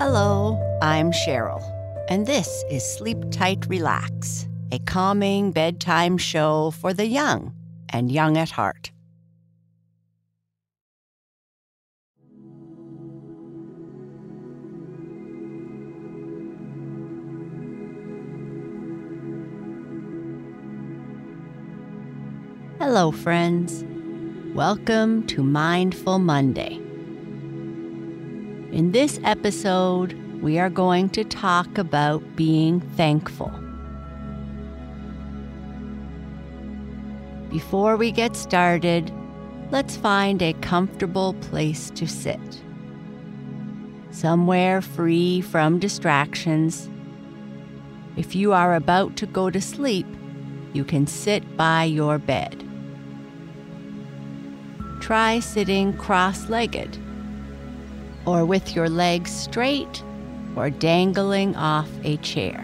Hello, I'm Sheryl, and this is Sleep Tight Relax, a calming bedtime show for the young and young at heart. Hello, friends. Welcome to Mindful Monday. In this episode, we are going to talk about being thankful. Before we get started, let's find a comfortable place to sit. Somewhere free from distractions. If you are about to go to sleep, you can sit by your bed. Try sitting cross legged, or with your legs straight or dangling off a chair.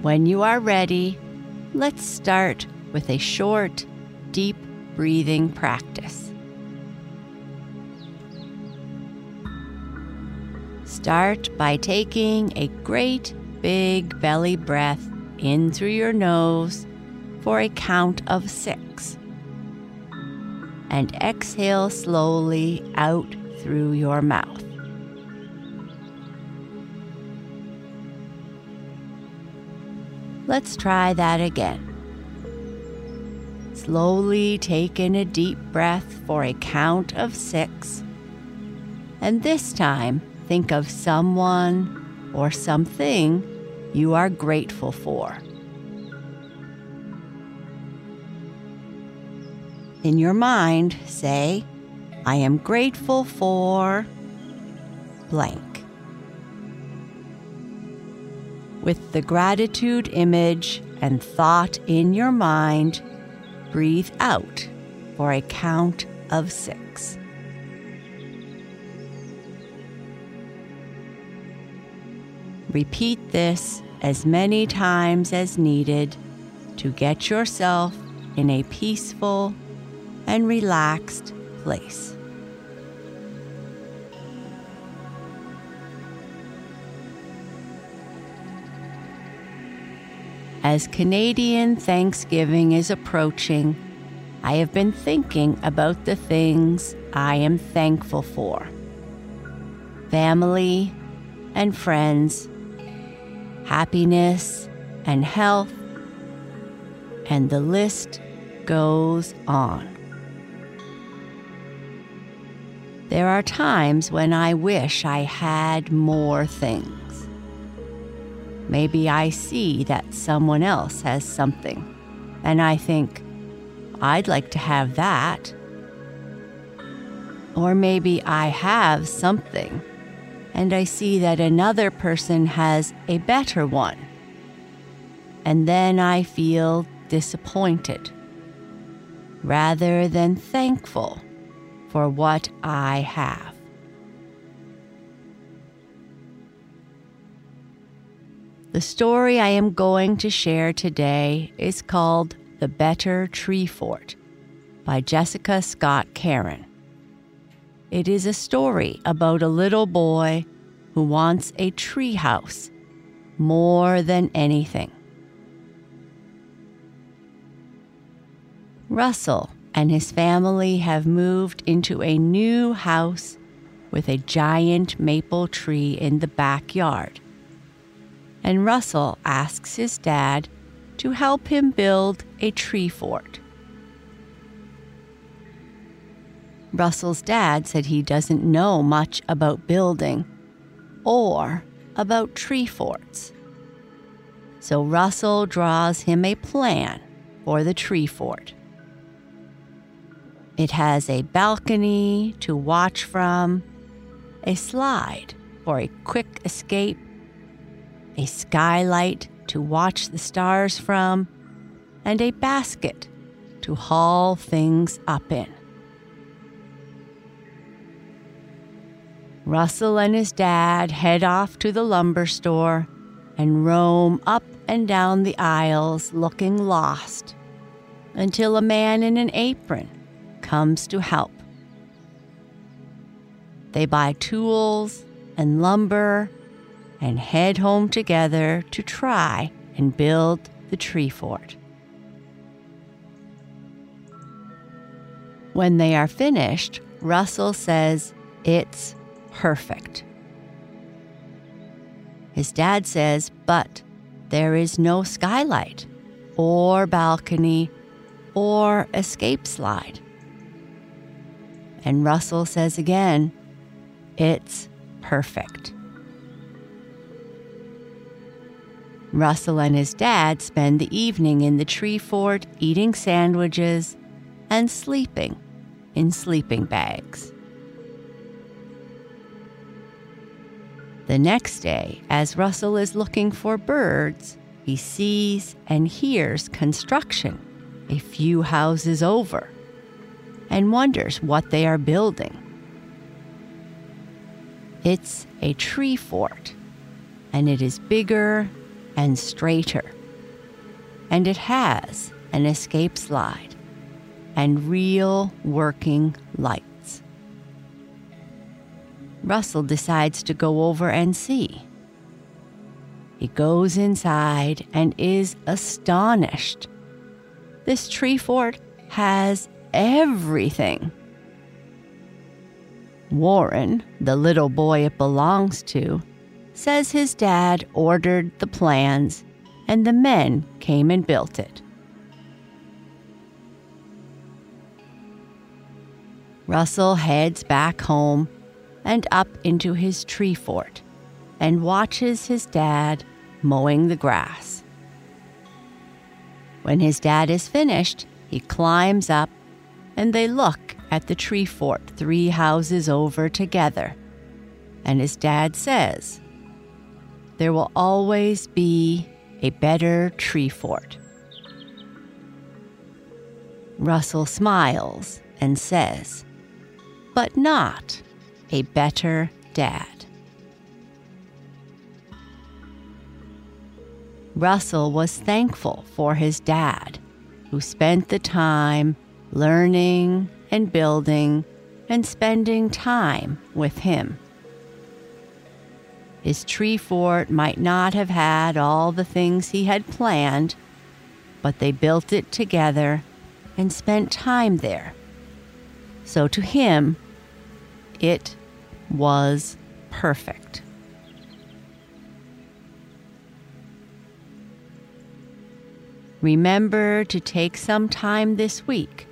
When you are ready, let's start with a short, deep breathing practice. Start by taking a great big belly breath in through your nose for a count of six. And exhale slowly out through your mouth. Let's try that again. Slowly take in a deep breath for a count of six. And this time, think of someone or something you are grateful for. In your mind, say, I am grateful for blank. With the gratitude image and thought in your mind, breathe out for a count of six. Repeat this as many times as needed to get yourself in a peaceful and relaxed place. As Canadian Thanksgiving is approaching, I have been thinking about the things I am thankful for family and friends, happiness and health, and the list goes on. There are times when I wish I had more things. Maybe I see that someone else has something, and I think, I'd like to have that. Or maybe I have something, and I see that another person has a better one. And then I feel disappointed rather than thankful for what I have. The story I am going to share today is called The Better Tree Fort by Jessica Scott Kerrin. It is a story about a little boy who wants a tree house more than anything. Russell and his family have moved into a new house with a giant maple tree in the backyard and Russell asks his dad to help him build a tree fort. Russell's dad said he doesn't know much about building or about tree forts. So Russell draws him a plan for the tree fort. It has a balcony to watch from, a slide for a quick escape a skylight to watch the stars from, and a basket to haul things up in. Russell and his dad head off to the lumber store and roam up and down the aisles looking lost until a man in an apron comes to help. they buy tools and lumber and head home together to try and build the tree fort. When they are finished, Russell says it's perfect. His dad says, but there is no skylight or balcony or escape slide. And Russell says again, it's perfect. Russell and his dad spend the evening in the tree fort eating sandwiches and sleeping in sleeping bags. The next day, as Russell is looking for birds, he sees and hears construction a few houses over and wonders what they are building. It's a tree fort, and it is bigger and straighter, and it has an escape slide and real working lights. Russell decides to go over and see. He goes inside and is astonished. This tree fort has everything. Warren, the little boy it belongs to, says his dad ordered the plans and the men came and built it. Russell heads back home and up into his tree fort and watches his dad mowing the grass. When his dad is finished, he climbs up and they look at the tree fort three houses over together. And his dad says, There will always be a better tree fort. Russell smiles and says, But not a better dad. Russell was thankful for his dad, who spent the time learning and building and spending time with him. His tree fort might not have had all the things he had planned, but they built it together and spent time there. So to him, it was perfect. Remember to take some time this week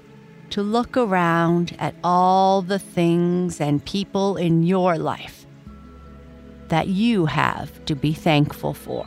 to look around at all the things and people in your life that you have to be thankful for.